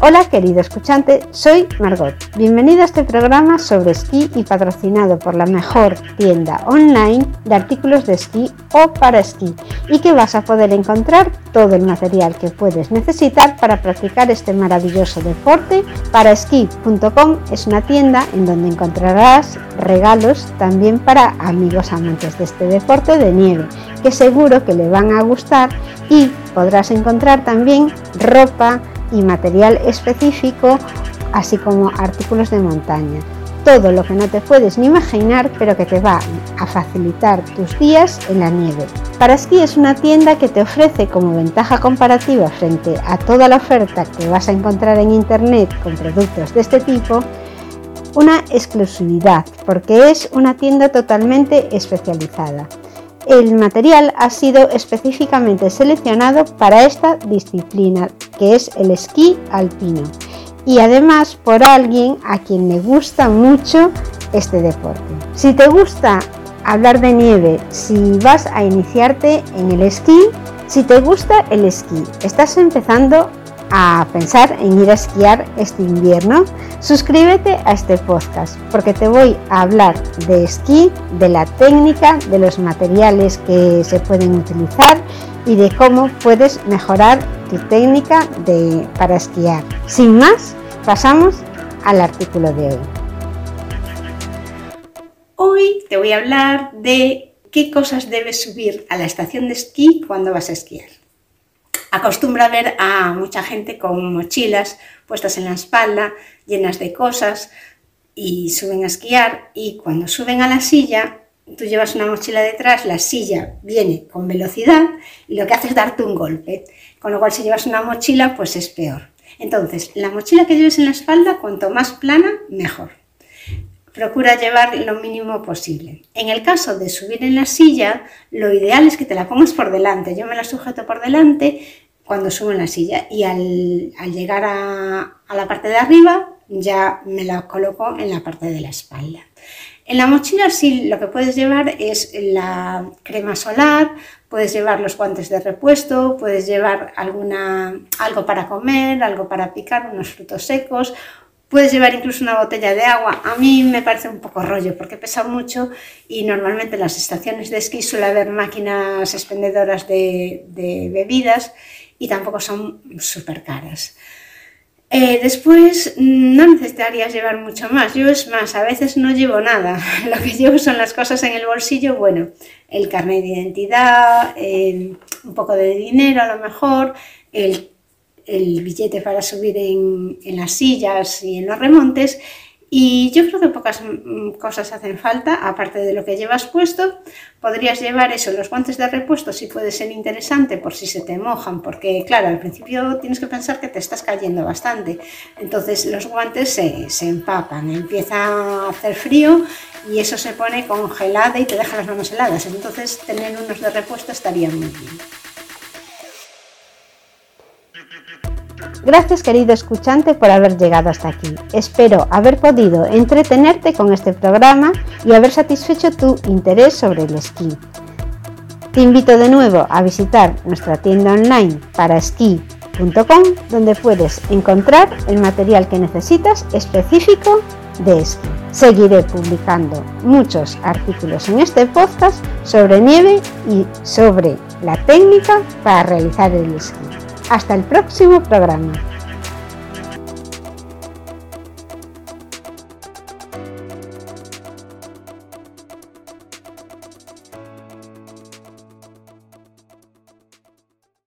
Hola querido escuchante, soy Margot. Bienvenido a este programa sobre esquí y patrocinado por la mejor tienda online de artículos de esquí o para esquí y que vas a poder encontrar todo el material que puedes necesitar para practicar este maravilloso deporte. Paraesquí.com es una tienda en donde encontrarás regalos también para amigos amantes de este deporte de nieve que seguro que le van a gustar y podrás encontrar también ropa, y material específico, así como artículos de montaña. Todo lo que no te puedes ni imaginar, pero que te va a facilitar tus días en la nieve. Para Esquí es una tienda que te ofrece como ventaja comparativa frente a toda la oferta que vas a encontrar en internet con productos de este tipo, una exclusividad, porque es una tienda totalmente especializada. El material ha sido específicamente seleccionado para esta disciplina, que es el esquí alpino, y además por alguien a quien le gusta mucho este deporte. Si te gusta hablar de nieve, si vas a iniciarte en el esquí, si te gusta el esquí, estás empezando a pensar en ir a esquiar este invierno, suscríbete a este podcast porque te voy a hablar de esquí, de la técnica, de los materiales que se pueden utilizar y de cómo puedes mejorar tu técnica de, para esquiar. Sin más, pasamos al artículo de hoy. Hoy te voy a hablar de qué cosas debes subir a la estación de esquí cuando vas a esquiar acostumbra ver a mucha gente con mochilas puestas en la espalda, llenas de cosas, y suben a esquiar y cuando suben a la silla, tú llevas una mochila detrás, la silla viene con velocidad y lo que hace es darte un golpe, con lo cual si llevas una mochila pues es peor. Entonces, la mochila que lleves en la espalda, cuanto más plana, mejor. Procura llevar lo mínimo posible. En el caso de subir en la silla, lo ideal es que te la pongas por delante. Yo me la sujeto por delante cuando subo en la silla y al, llegar a, la parte de arriba ya me la coloco en la parte de la espalda. En la mochila sí lo que puedes llevar es la crema solar, puedes llevar los guantes de repuesto, puedes llevar alguna, algo para comer, algo para picar, unos frutos secos, puedes llevar incluso una botella de agua. A mí me parece un poco rollo porque pesa mucho y normalmente en las estaciones de esquí suele haber máquinas expendedoras de, de bebidas y tampoco son súper caras. Eh, después no necesitarías llevar mucho más. Yo es más, a veces no llevo nada. Lo que llevo son las cosas en el bolsillo, bueno, el carnet de identidad, un poco de dinero a lo mejor, el, billete para subir en las sillas y en los remontes y yo creo que pocas mm, cosas hacen falta, aparte de lo que llevas puesto. Podrías llevar eso, los guantes de repuesto, si puede ser interesante, por si se te mojan, porque claro, al principio tienes que pensar que te estás cayendo bastante. Entonces los guantes se, se empapan, empieza a hacer frío y eso se pone congelada y te deja las manos heladas. Entonces tener unos de repuesto estaría muy bien. Gracias querido escuchante por haber llegado hasta aquí. Espero haber podido entretenerte con este programa y haber satisfecho tu interés sobre el esquí. Te invito de nuevo a visitar nuestra tienda online para esquí.com donde puedes encontrar el material que necesitas específico de esquí. Seguiré publicando muchos artículos en este podcast sobre nieve y sobre la técnica para realizar el esquí. Hasta el próximo programa.